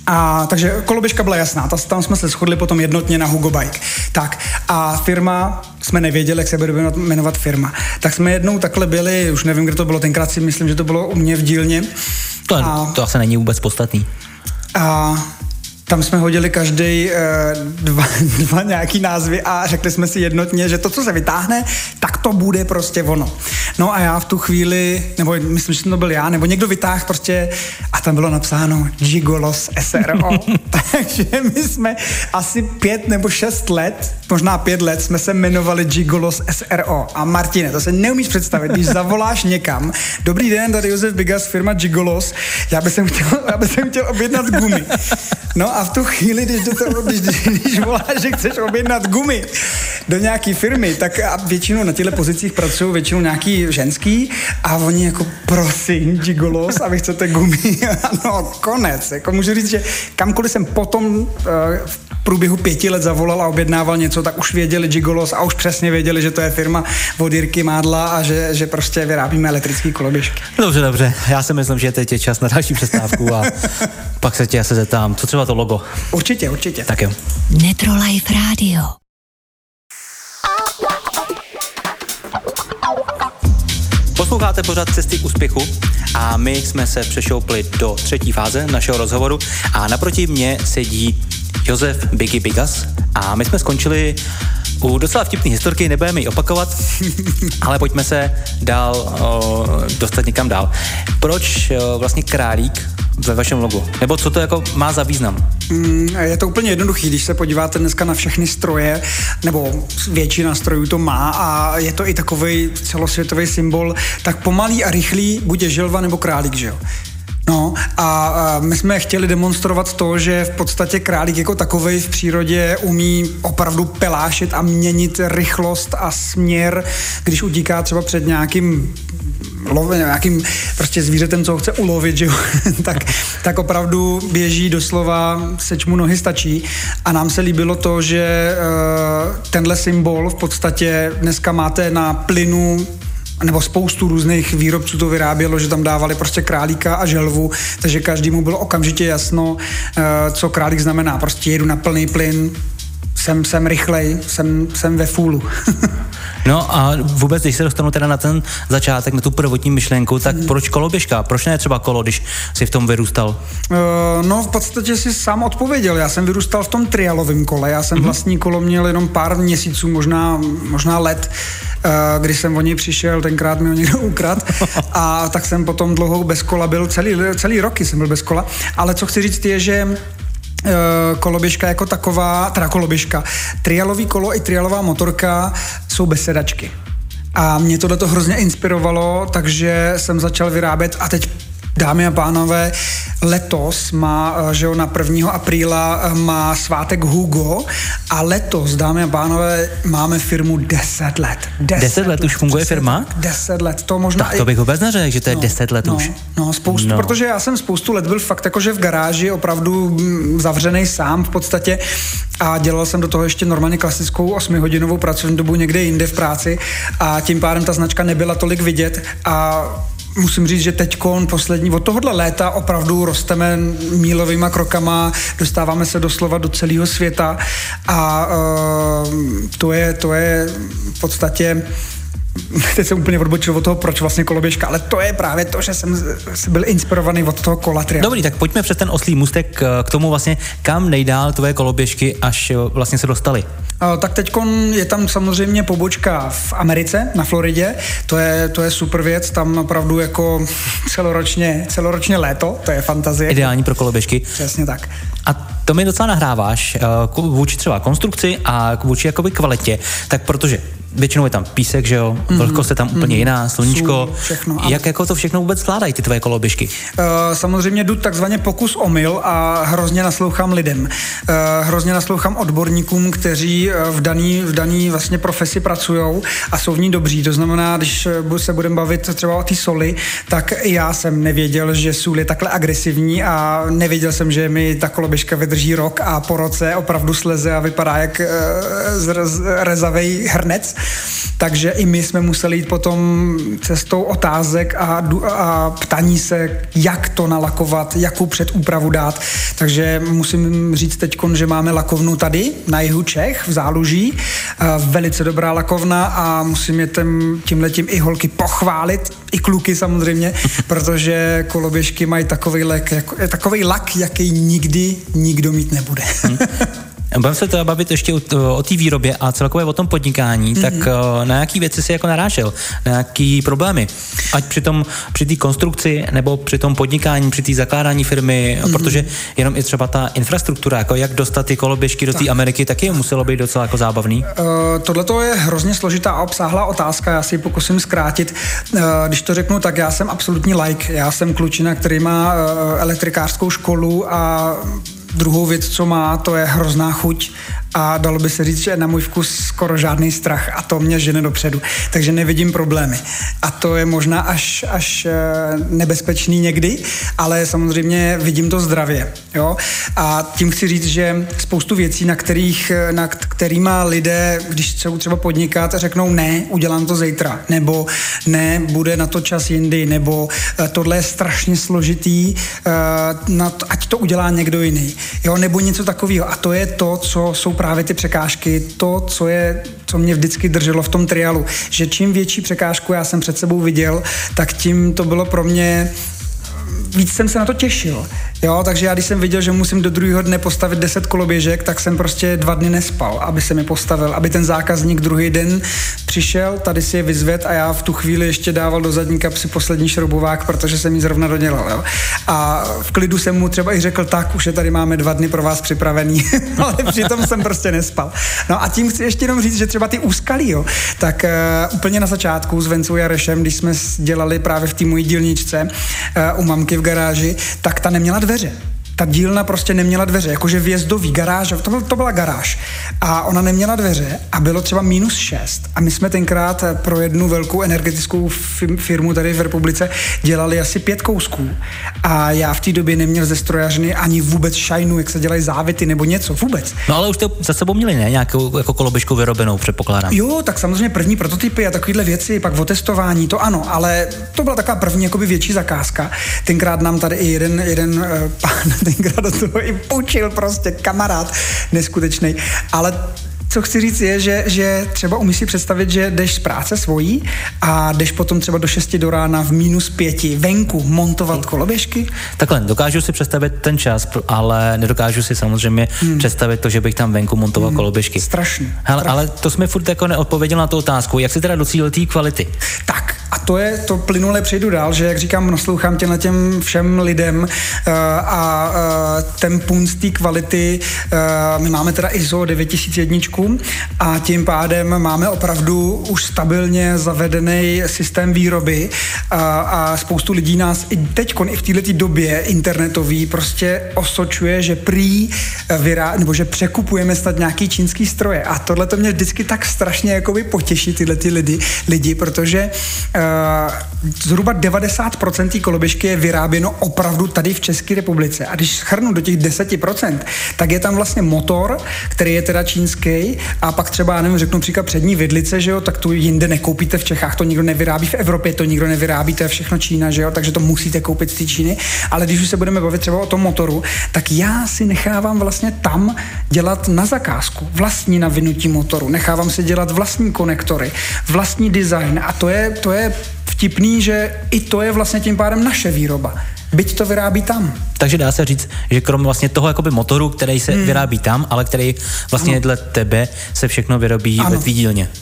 a takže koloběžka byla jasná, tam jsme se shodli potom jednotně na Hugo Bike. Tak a firma, jsme nevěděli, jak se bude jmenovat firma. Tak jsme jednou takhle byli, už nevím, kde to bylo, tenkrát si myslím, že to bylo u mě v dílně. To, a, to asi není vůbec podstatný. A tam jsme hodili každý uh, dva, dva nějaký názvy a řekli jsme si jednotně, že to, co se vytáhne, tak to bude prostě ono. No a já v tu chvíli, nebo myslím, že to byl já, nebo někdo vytáhl prostě a tam bylo napsáno Gigolos SRO. Takže my jsme asi pět nebo šest let, možná pět let, jsme se jmenovali Gigolos SRO. A Martine, to se neumíš představit, když zavoláš někam, dobrý den, tady Josef Bigas, firma Gigolos, já bych chtěl, já bych chtěl objednat gumy. No a v tu chvíli, když, do toho, když, když voláš, že chceš objednat gumy do nějaké firmy, tak a většinou na těchto pozicích pracují většinou nějaký ženský a oni jako prosím, gigolos, a vy chcete gumy. no, konec. Jako můžu říct, že kamkoliv jsem potom uh, průběhu pěti let zavolal a objednával něco, tak už věděli Gigolos a už přesně věděli, že to je firma od Jirky Mádla a že, že prostě vyrábíme elektrický koloběžky. Dobře, dobře. Já si myslím, že teď je čas na další přestávku a pak se tě asi zeptám, co třeba to logo. Určitě, určitě. Tak jo. Netrolife Radio. Posloucháte pořád Cesty k úspěchu a my jsme se přešoupli do třetí fáze našeho rozhovoru a naproti mě sedí Josef Biggie Bigas a my jsme skončili u docela vtipné historky, nebudeme ji opakovat, ale pojďme se dál o, dostat někam dál. Proč o, vlastně králík ve vašem logu? Nebo co to jako má za význam? Mm, je to úplně jednoduchý, když se podíváte dneska na všechny stroje, nebo většina strojů to má a je to i takový celosvětový symbol, tak pomalý a rychlý buď je želva nebo králík, že jo? No a, my jsme chtěli demonstrovat to, že v podstatě králík jako takový v přírodě umí opravdu pelášit a měnit rychlost a směr, když utíká třeba před nějakým nějakým prostě zvířetem, co ho chce ulovit, že jo? tak, tak opravdu běží doslova, seč mu nohy stačí. A nám se líbilo to, že uh, tenhle symbol v podstatě dneska máte na plynu nebo spoustu různých výrobců to vyrábělo, že tam dávali prostě králíka a želvu, takže každému bylo okamžitě jasno, eh, co králík znamená. Prostě jedu na plný plyn, jsem, jsem rychlej, jsem, jsem ve fůlu. no a vůbec, když se dostanu teda na ten začátek, na tu prvotní myšlenku, tak hmm. proč koloběžka? Proč ne třeba kolo, když jsi v tom vyrůstal? Uh, no v podstatě si sám odpověděl. Já jsem vyrůstal v tom trialovém kole. Já jsem hmm. vlastní kolo měl jenom pár měsíců, možná, možná let když jsem o něj přišel, tenkrát mi ho někdo ukrad a tak jsem potom dlouho bez kola byl, celý, celý roky jsem byl bez kola, ale co chci říct je, že Eh, koloběžka jako taková, teda koloběžka, trialový kolo i trialová motorka jsou bez sedačky. A mě to hrozně inspirovalo, takže jsem začal vyrábět a teď Dámy a pánové, letos má, eh, že jo, na 1. apríla eh, má svátek Hugo a letos, dámy a pánové, máme firmu 10 let. 10, 10 let už funguje firma? 10 let, to možná Tak to bych vůbec neřekl, že to je no, 10 let no, už. No, spoustu, no. protože já jsem spoustu let byl fakt jakože v garáži, opravdu mm, zavřený sám v podstatě a dělal jsem do toho ještě normálně klasickou 8-hodinovou pracovní dobu někde jinde v práci a tím pádem ta značka nebyla tolik vidět a musím říct, že teď poslední, od tohohle léta opravdu rosteme mílovýma krokama, dostáváme se doslova do celého světa a uh, to, je, to je v podstatě teď jsem úplně odbočil od toho, proč vlastně koloběžka, ale to je právě to, že jsem byl inspirovaný od toho kola triathlon. Dobrý, tak pojďme přes ten oslý můstek k tomu vlastně, kam nejdál tvoje koloběžky, až vlastně se dostali. Tak teď je tam samozřejmě pobočka v Americe, na Floridě, to je, to je super věc, tam opravdu jako celoročně, celoročně léto, to je fantazie. Ideální pro koloběžky. Přesně tak. A to mi docela nahráváš vůči třeba konstrukci a vůči jakoby kvalitě, tak protože většinou je tam písek, že jo, mm-hmm. vlhkost je tam mm-hmm. úplně jiná, sluníčko. Sůl, všechno. Jak jako to všechno vůbec skládají ty tvoje koloběžky? Uh, samozřejmě jdu takzvaně pokus omyl a hrozně naslouchám lidem. Uh, hrozně naslouchám odborníkům, kteří v daný, v daný vlastně profesi pracují a jsou v ní dobří. To znamená, když se budeme bavit třeba o té soli, tak já jsem nevěděl, že sůl je takhle agresivní a nevěděl jsem, že mi ta koloběžka vydrží rok a po roce opravdu sleze a vypadá jak uh, rezavý hrnec. Takže i my jsme museli jít potom cestou otázek a, a ptaní se, jak to nalakovat, jakou předúpravu dát. Takže musím říct teď, že máme lakovnu tady na jihu Čech v Záluží. Velice dobrá lakovna a musím je tím, letím i holky pochválit, i kluky samozřejmě, protože koloběžky mají takový, lek, jako, takový lak, jaký nikdy nikdo mít nebude. Budeme se teda bavit ještě o, té výrobě a celkově o tom podnikání, mm-hmm. tak uh, na jaký věci si jako narážel, na jaký problémy, ať při tom, při té konstrukci nebo při tom podnikání, při té zakládání firmy, mm-hmm. protože jenom i třeba ta infrastruktura, jako jak dostat ty koloběžky do té Ameriky, taky muselo být docela jako zábavný. Uh, Tohle to je hrozně složitá a obsáhlá otázka, já si ji pokusím zkrátit. Uh, když to řeknu, tak já jsem absolutní like, já jsem klučina, který má uh, elektrikářskou školu a Druhou věc, co má, to je hrozná chuť a dalo by se říct, že na můj vkus skoro žádný strach a to mě žene dopředu. Takže nevidím problémy. A to je možná až, až eh, nebezpečný někdy, ale samozřejmě vidím to zdravě. Jo? A tím chci říct, že spoustu věcí, na kterých, eh, na kterýma lidé, když chcou třeba podnikat, řeknou ne, udělám to zítra, nebo ne, bude na to čas jindy, nebo eh, tohle je strašně složitý, na to, ať to udělá někdo jiný. Jo? Nebo něco takového. A to je to, co jsou právě ty překážky, to, co je, co mě vždycky drželo v tom trialu, že čím větší překážku já jsem před sebou viděl, tak tím to bylo pro mě víc jsem se na to těšil. Jo, takže já když jsem viděl, že musím do druhého dne postavit 10 koloběžek, tak jsem prostě dva dny nespal, aby se mi postavil, aby ten zákazník druhý den přišel, tady si je vyzved a já v tu chvíli ještě dával do zadní kapsy poslední šroubovák, protože jsem ji zrovna dodělal. Jo. A v klidu jsem mu třeba i řekl, tak už je tady máme dva dny pro vás připravený, ale přitom jsem prostě nespal. No a tím chci ještě jenom říct, že třeba ty úskalí, jo, tak uh, úplně na začátku s Vencou Jarešem, když jsme dělali právě v té mojí dílničce uh, u mamky v garáži, tak ta neměla dveře ta dílna prostě neměla dveře, jakože vjezdový garáž, to, byl, to byla garáž. A ona neměla dveře a bylo třeba minus 6. A my jsme tenkrát pro jednu velkou energetickou firmu tady v republice dělali asi pět kousků. A já v té době neměl ze strojařiny ani vůbec šajnu, jak se dělají závity nebo něco, vůbec. No ale už jste za sebou měli, ne? Nějakou jako koloběžku vyrobenou, předpokládám. Jo, tak samozřejmě první prototypy a takovéhle věci, pak o testování, to ano, ale to byla taková první jakoby větší zakázka. Tenkrát nám tady i jeden, jeden uh, pán tenkrát do toho i půjčil prostě kamarád neskutečný. Ale co chci říct je, že, že třeba umí si představit, že jdeš z práce svojí a jdeš potom třeba do 6 do rána v minus pěti venku montovat koloběžky? Takhle, dokážu si představit ten čas, ale nedokážu si samozřejmě hmm. představit to, že bych tam venku montoval hmm. koloběžky. Strašně. Hele, ale to jsme furt jako neodpověděl na tu otázku. Jak si teda docílil té kvality? Tak, a to je, to plynule přejdu dál, že jak říkám, naslouchám těmhle těm všem lidem uh, a uh, ten punc té kvality, uh, my máme teda ISO 9001 a tím pádem máme opravdu už stabilně zavedený systém výroby a, a spoustu lidí nás i teď, i v této době internetový prostě osočuje, že prý vyrá, nebo že překupujeme snad nějaký čínský stroje. A tohle to mě vždycky tak strašně jakoby potěší tyhle ty lidi, lidi protože uh, zhruba 90% té koloběžky je vyráběno opravdu tady v České republice. A když schrnu do těch 10%, tak je tam vlastně motor, který je teda čínský, a pak třeba, nevím, řeknu příklad přední vidlice, že jo, tak tu jinde nekoupíte v Čechách, to nikdo nevyrábí v Evropě, to nikdo nevyrábí, to je všechno Čína, že jo, takže to musíte koupit z té Číny. Ale když už se budeme bavit třeba o tom motoru, tak já si nechávám vlastně tam dělat na zakázku, vlastní navinutí motoru, nechávám si dělat vlastní konektory, vlastní design a to je, to je vtipný, že i to je vlastně tím pádem naše výroba byť to vyrábí tam. Takže dá se říct, že krom vlastně toho jakoby motoru, který se hmm. vyrábí tam, ale který vlastně ano. dle tebe se všechno vyrobí ano. ve tvý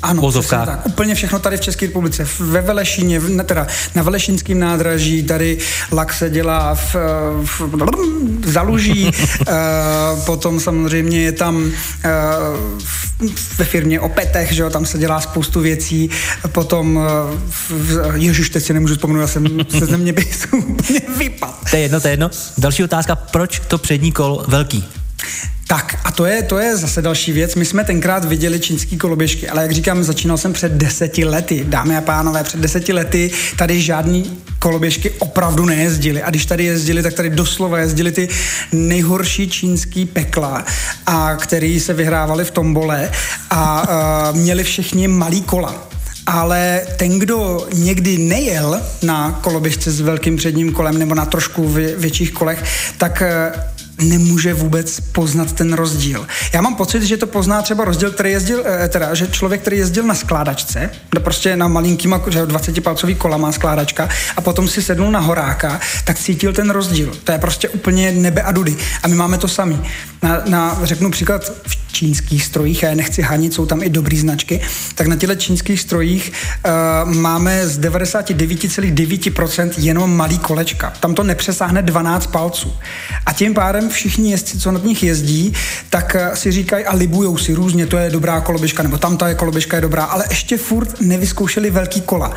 Ano, tak. Úplně všechno tady v České republice. Ve Velešíně, teda na Velešínském nádraží, tady lak se dělá v, v, v Zaluží, uh, potom samozřejmě je tam uh, ve firmě Opetech, že jo, tam se dělá spoustu věcí, potom v, ježiš, teď si nemůžu vzpomenout, já jsem se země úplně vypad. To je jedno, to je jedno. Další otázka, proč to přední kol velký? Tak a to je, to je zase další věc. My jsme tenkrát viděli čínský koloběžky, ale jak říkám, začínal jsem před deseti lety. Dámy a pánové, před deseti lety tady žádný koloběžky opravdu nejezdili. A když tady jezdili, tak tady doslova jezdili ty nejhorší čínský pekla, a který se vyhrávali v tombole a a měli všichni malý kola ale ten, kdo někdy nejel na koloběžce s velkým předním kolem nebo na trošku větších kolech, tak nemůže vůbec poznat ten rozdíl. Já mám pocit, že to pozná třeba rozdíl, který jezdil, eh, teda, že člověk, který jezdil na skládačce, prostě na malinkýma, že 20-palcový kola má skládačka a potom si sednul na horáka, tak cítil ten rozdíl. To je prostě úplně nebe a dudy. A my máme to samý. Na, na řeknu příklad v čínských strojích, já je nechci hanit, jsou tam i dobrý značky, tak na těchto čínských strojích uh, máme z 99,9% jenom malý kolečka. Tam to nepřesáhne 12 palců. A tím pádem všichni jezdci, co na nich jezdí, tak uh, si říkají a libujou si různě, to je dobrá koloběžka, nebo tam ta je koloběžka je dobrá, ale ještě furt nevyzkoušeli velký kola.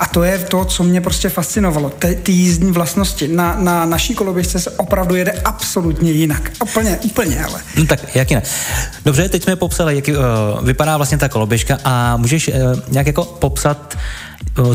A to je to, co mě prostě fascinovalo. Ty, ty jízdní vlastnosti. Na, na naší koloběžce se opravdu jede absolutně jinak. Úplně, úplně, ale. No tak, jak jinak. Dobře, teď jsme popsali, jak uh, vypadá vlastně ta koloběžka a můžeš uh, nějak jako popsat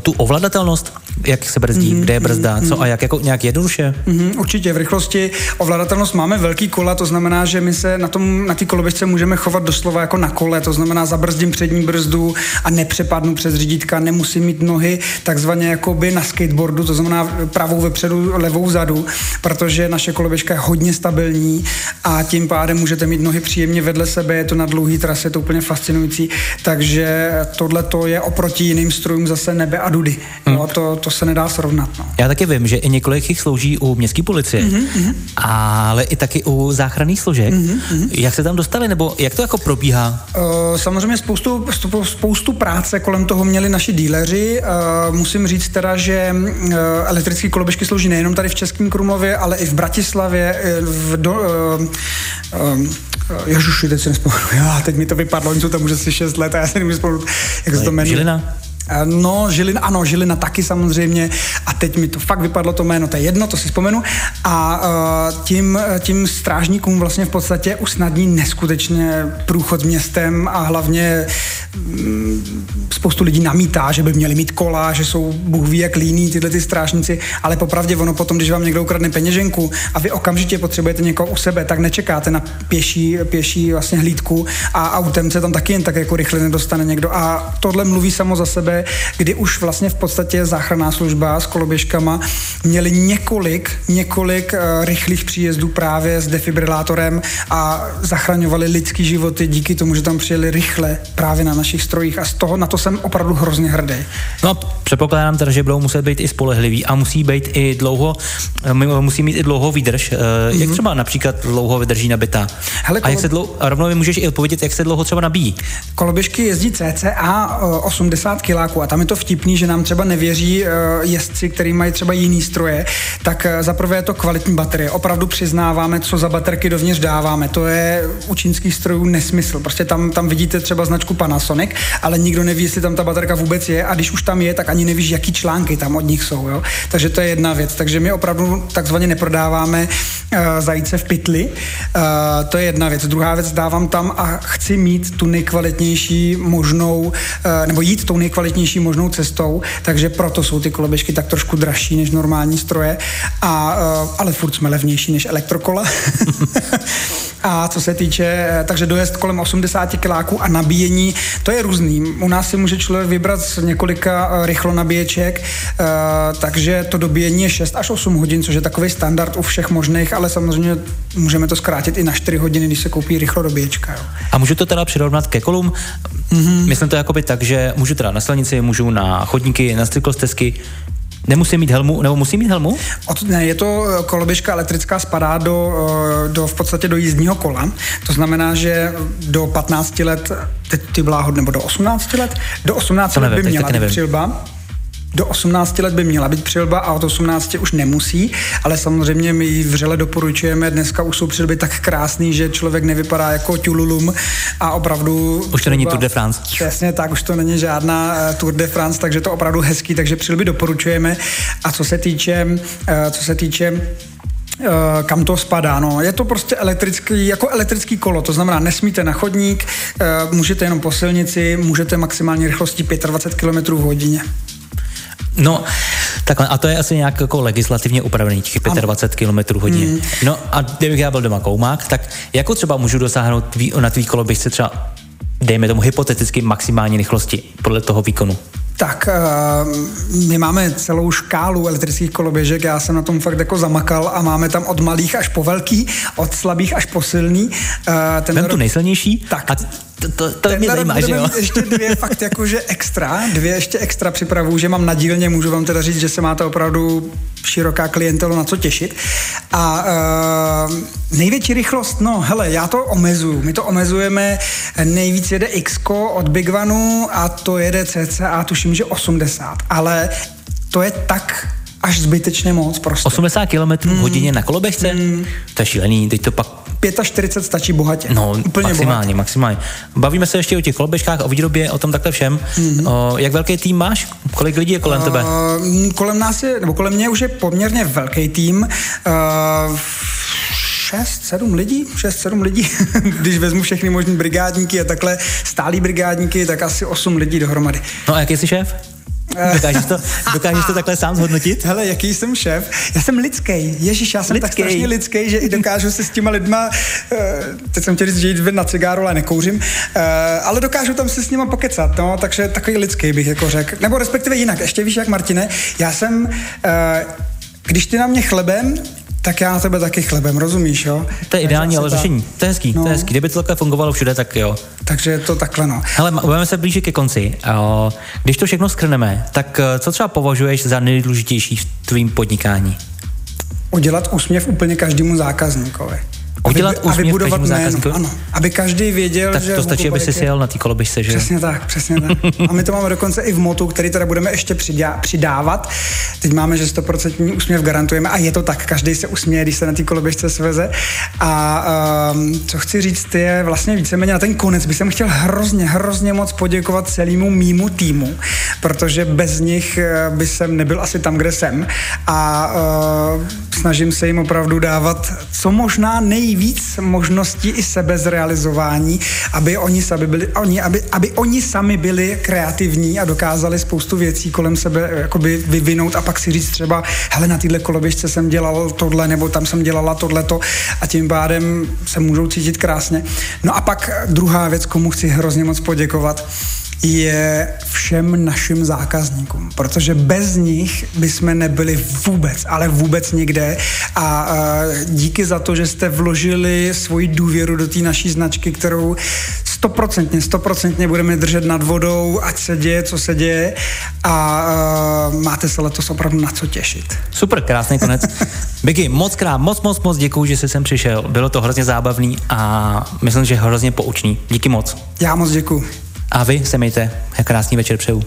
tu ovladatelnost, jak se brzdí, mm-hmm, kde je brzda, mm-hmm. co a jak jako nějak jednoduše? Mm-hmm, určitě, v rychlosti ovladatelnost máme velký kola, to znamená, že my se na tom, na té koloběžce můžeme chovat doslova jako na kole, to znamená zabrzdím přední brzdu a nepřepadnu přes řídítka, nemusím mít nohy takzvaně jakoby na skateboardu, to znamená pravou vepředu, levou zadu, protože naše koloběžka je hodně stabilní a tím pádem můžete mít nohy příjemně vedle sebe, je to na dlouhý trase, je to úplně fascinující, takže tohle to je oproti jiným strojům zase nebe a dudy. Hmm. No, to, to se nedá srovnat. No. Já taky vím, že i několik jich slouží u městské policie, mm-hmm. ale i taky u záchranných složek. Mm-hmm. Jak se tam dostali, nebo jak to jako probíhá? Uh, samozřejmě spoustu, spoustu práce kolem toho měli naši díleři. Uh, musím říct teda, že uh, elektrické koloběžky slouží nejenom tady v Českém Krumlově, ale i v Bratislavě, v do, uh, um, Ježiši, teď si nespomenu. Já, teď mi to vypadlo, oni jsou tam už asi 6 let a já si nemůžu vzpomenout, jak se to jmenuje. Žilina? Eh, no, Žilina, ano, Žilina taky samozřejmě. A teď mi to fakt vypadlo to jméno, to je jedno, to si vzpomenu. A uh, tím, tím strážníkům vlastně v podstatě usnadní neskutečně průchod městem a hlavně um, spoustu lidí namítá, že by měli mít kola, že jsou bůh ví jak líní tyhle ty strážníci, ale popravdě ono potom, když vám někdo ukradne peněženku a vy okamžitě potřebujete někoho u sebe, tak nečekáte na pěší, pěší vlastně hlídku a autem se tam taky jen tak jako rychle nedostane někdo. A tohle mluví samo za sebe kdy už vlastně v podstatě záchranná služba s koloběžkama měli několik, několik uh, rychlých příjezdů právě s defibrilátorem a zachraňovali lidský životy díky tomu, že tam přijeli rychle právě na našich strojích a z toho na to jsem opravdu hrozně hrdý. No, předpokládám teda, že budou muset být i spolehlivý a musí být i dlouho, eh, musí mít i dlouho výdrž. Mm-hmm. Jak mhm. třeba například dlouho vydrží nabitá? Hele, kolo... A jak se dlouho, a rovnou mi můžeš i odpovědět, jak se dlouho třeba nabíjí? Koloběžky jezdí cca 80 kiláků a tam je to vtipný, že nám třeba nevěří uh, jezdci, který mají třeba jiný stroje, tak uh, zaprvé je to kvalitní baterie. Opravdu přiznáváme, co za baterky dovnitř dáváme. To je u čínských strojů nesmysl. Prostě tam, tam vidíte třeba značku Panasonic, ale nikdo neví, jestli tam ta baterka vůbec je a když už tam je, tak ani nevíš, jaký články tam od nich jsou. Jo? Takže to je jedna věc. Takže my opravdu takzvaně neprodáváme uh, zajíce v pytli. Uh, to je jedna věc. Druhá věc, dávám tam a chci mít tu nejkvalitnější možnou, uh, nebo jít tou nejkvalitnější nejlepší možnou cestou, takže proto jsou ty koloběžky tak trošku dražší než normální stroje, a, uh, ale furt jsme levnější než elektrokola. a co se týče, eh, takže dojezd kolem 80 kiláků a nabíjení, to je různý. U nás si může člověk vybrat z několika uh, rychlo nabíječek, takže to dobíjení je 6 až 8 hodin, což je takový standard u všech možných, ale samozřejmě můžeme to zkrátit i na 4 hodiny, když se koupí rychlo dobíječka. Jo. A můžu to teda přirovnat ke kolům? Mm-hmm. Myslím to jakoby tak, že můžu teda na silnici, můžu na chodníky, na cyklostezky, Nemusí mít helmu, nebo musí mít helmu? Od, ne, je to eh, koloběžka elektrická, spadá do, eh, do, v podstatě do jízdního kola. To znamená, že do 15 let, ty, ty bláhod, nebo do 18 let, do 18 to let nevím, by měla být přilba do 18 let by měla být přilba a od 18 už nemusí, ale samozřejmě my ji vřele doporučujeme. Dneska už jsou přilby tak krásný, že člověk nevypadá jako tululum a opravdu... Už to není Tour de France. Přesně tak, už to není žádná uh, Tour de France, takže to opravdu hezký, takže přilby doporučujeme. A co se týče, uh, co se týče uh, kam to spadá. No, je to prostě elektrický, jako elektrický kolo, to znamená, nesmíte na chodník, můžete jenom po silnici, můžete maximální rychlostí 25 km v hodině. No, takhle, a to je asi nějak jako legislativně upravený, těch 25 km hodině. Mm. No a kdybych já byl doma koumák, tak jako třeba můžu dosáhnout tvý, na tvý koloběžce třeba, dejme tomu hypoteticky maximální rychlosti podle toho výkonu? Tak, uh, my máme celou škálu elektrických koloběžek, já jsem na tom fakt jako zamakal a máme tam od malých až po velký, od slabých až po silný. Uh, ten Vem tu nejsilnější tak. a to, to, to mě zajímá, že jo? ještě dvě fakt jakože extra, dvě ještě extra připravu, že mám na dílně, můžu vám teda říct, že se máte opravdu široká klientelu na co těšit. A uh, největší rychlost, no hele, já to omezuju. My to omezujeme, nejvíc jede X od Big One a to jede cca, tuším, že 80, ale to je tak až zbytečně moc prostě. 80 km v mm. hodině na koloběžce? Mm. To je šílený, teď to pak 45 stačí bohatě. No, Úplně maximálně, bohatě. maximálně. Bavíme se ještě o těch koloběžkách, o výrobě, o tom takhle všem. Mm-hmm. O, jak velký tým máš? Kolik lidí je kolem uh, tebe? Kolem nás je, nebo kolem mě už je poměrně velký tým. Uh, šest, sedm lidí, šest, sedm lidí, když vezmu všechny možný brigádníky a takhle stálí brigádníky, tak asi osm lidí dohromady. No a jaký jsi šéf? Dokážeš to, dokážeš to takhle sám zhodnotit? Hele, jaký jsem šéf? Já jsem lidský. Ježíš, já jsem lidský. tak strašně lidský, že i dokážu se s těma lidma, uh, teď jsem chtěl říct, že jít na cigáru, ale nekouřím, uh, ale dokážu tam se s nima pokecat, no, takže takový lidský bych jako řekl. Nebo respektive jinak, ještě víš jak Martine, já jsem, uh, když ty na mě chlebem tak já na tebe taky chlebem, rozumíš, jo? To je ideální ale ta... řešení. To je hezký, no. to je hezký. Kdyby to takhle fungovalo všude, tak jo. Takže je to takhle, no. Hele, budeme se blíže ke konci. Když to všechno skrneme, tak eh, co třeba považuješ za nejdůležitější v tvým podnikání? Udělat úsměv úplně každému zákazníkovi. Udělat aby, aby budovat jméno, ano. Aby každý věděl, tak že... to stačí, aby si sjel na té koloběžce, že? Přesně tak, přesně tak. A my to máme dokonce i v motu, který teda budeme ještě přidá, přidávat. Teď máme, že 100% úsměv garantujeme a je to tak, každý se usměje, když se na té koloběžce sveze. A um, co chci říct, je vlastně víceméně na ten konec bych jsem chtěl hrozně, hrozně moc poděkovat celému mýmu týmu, protože bez nich eh, by jsem nebyl asi tam, kde jsem. A uh, snažím se jim opravdu dávat co možná nej víc možností i sebezrealizování, aby oni, sami byli, oni, aby, aby oni sami byli kreativní a dokázali spoustu věcí kolem sebe jakoby vyvinout a pak si říct třeba, hele, na téhle koloběžce jsem dělal tohle, nebo tam jsem dělala tohleto a tím pádem se můžou cítit krásně. No a pak druhá věc, komu chci hrozně moc poděkovat, je všem našim zákazníkům, protože bez nich bychom nebyli vůbec, ale vůbec nikde a, a díky za to, že jste vložili svoji důvěru do té naší značky, kterou stoprocentně, stoprocentně budeme držet nad vodou, ať se děje, co se děje a, a máte se letos opravdu na co těšit. Super, krásný konec. Biggy, moc krát, moc, moc, moc děkuji, že jsi sem přišel. Bylo to hrozně zábavný a myslím, že hrozně poučný. Díky moc. Já moc děkuji. A vy se mějte. Krásný večer přeju.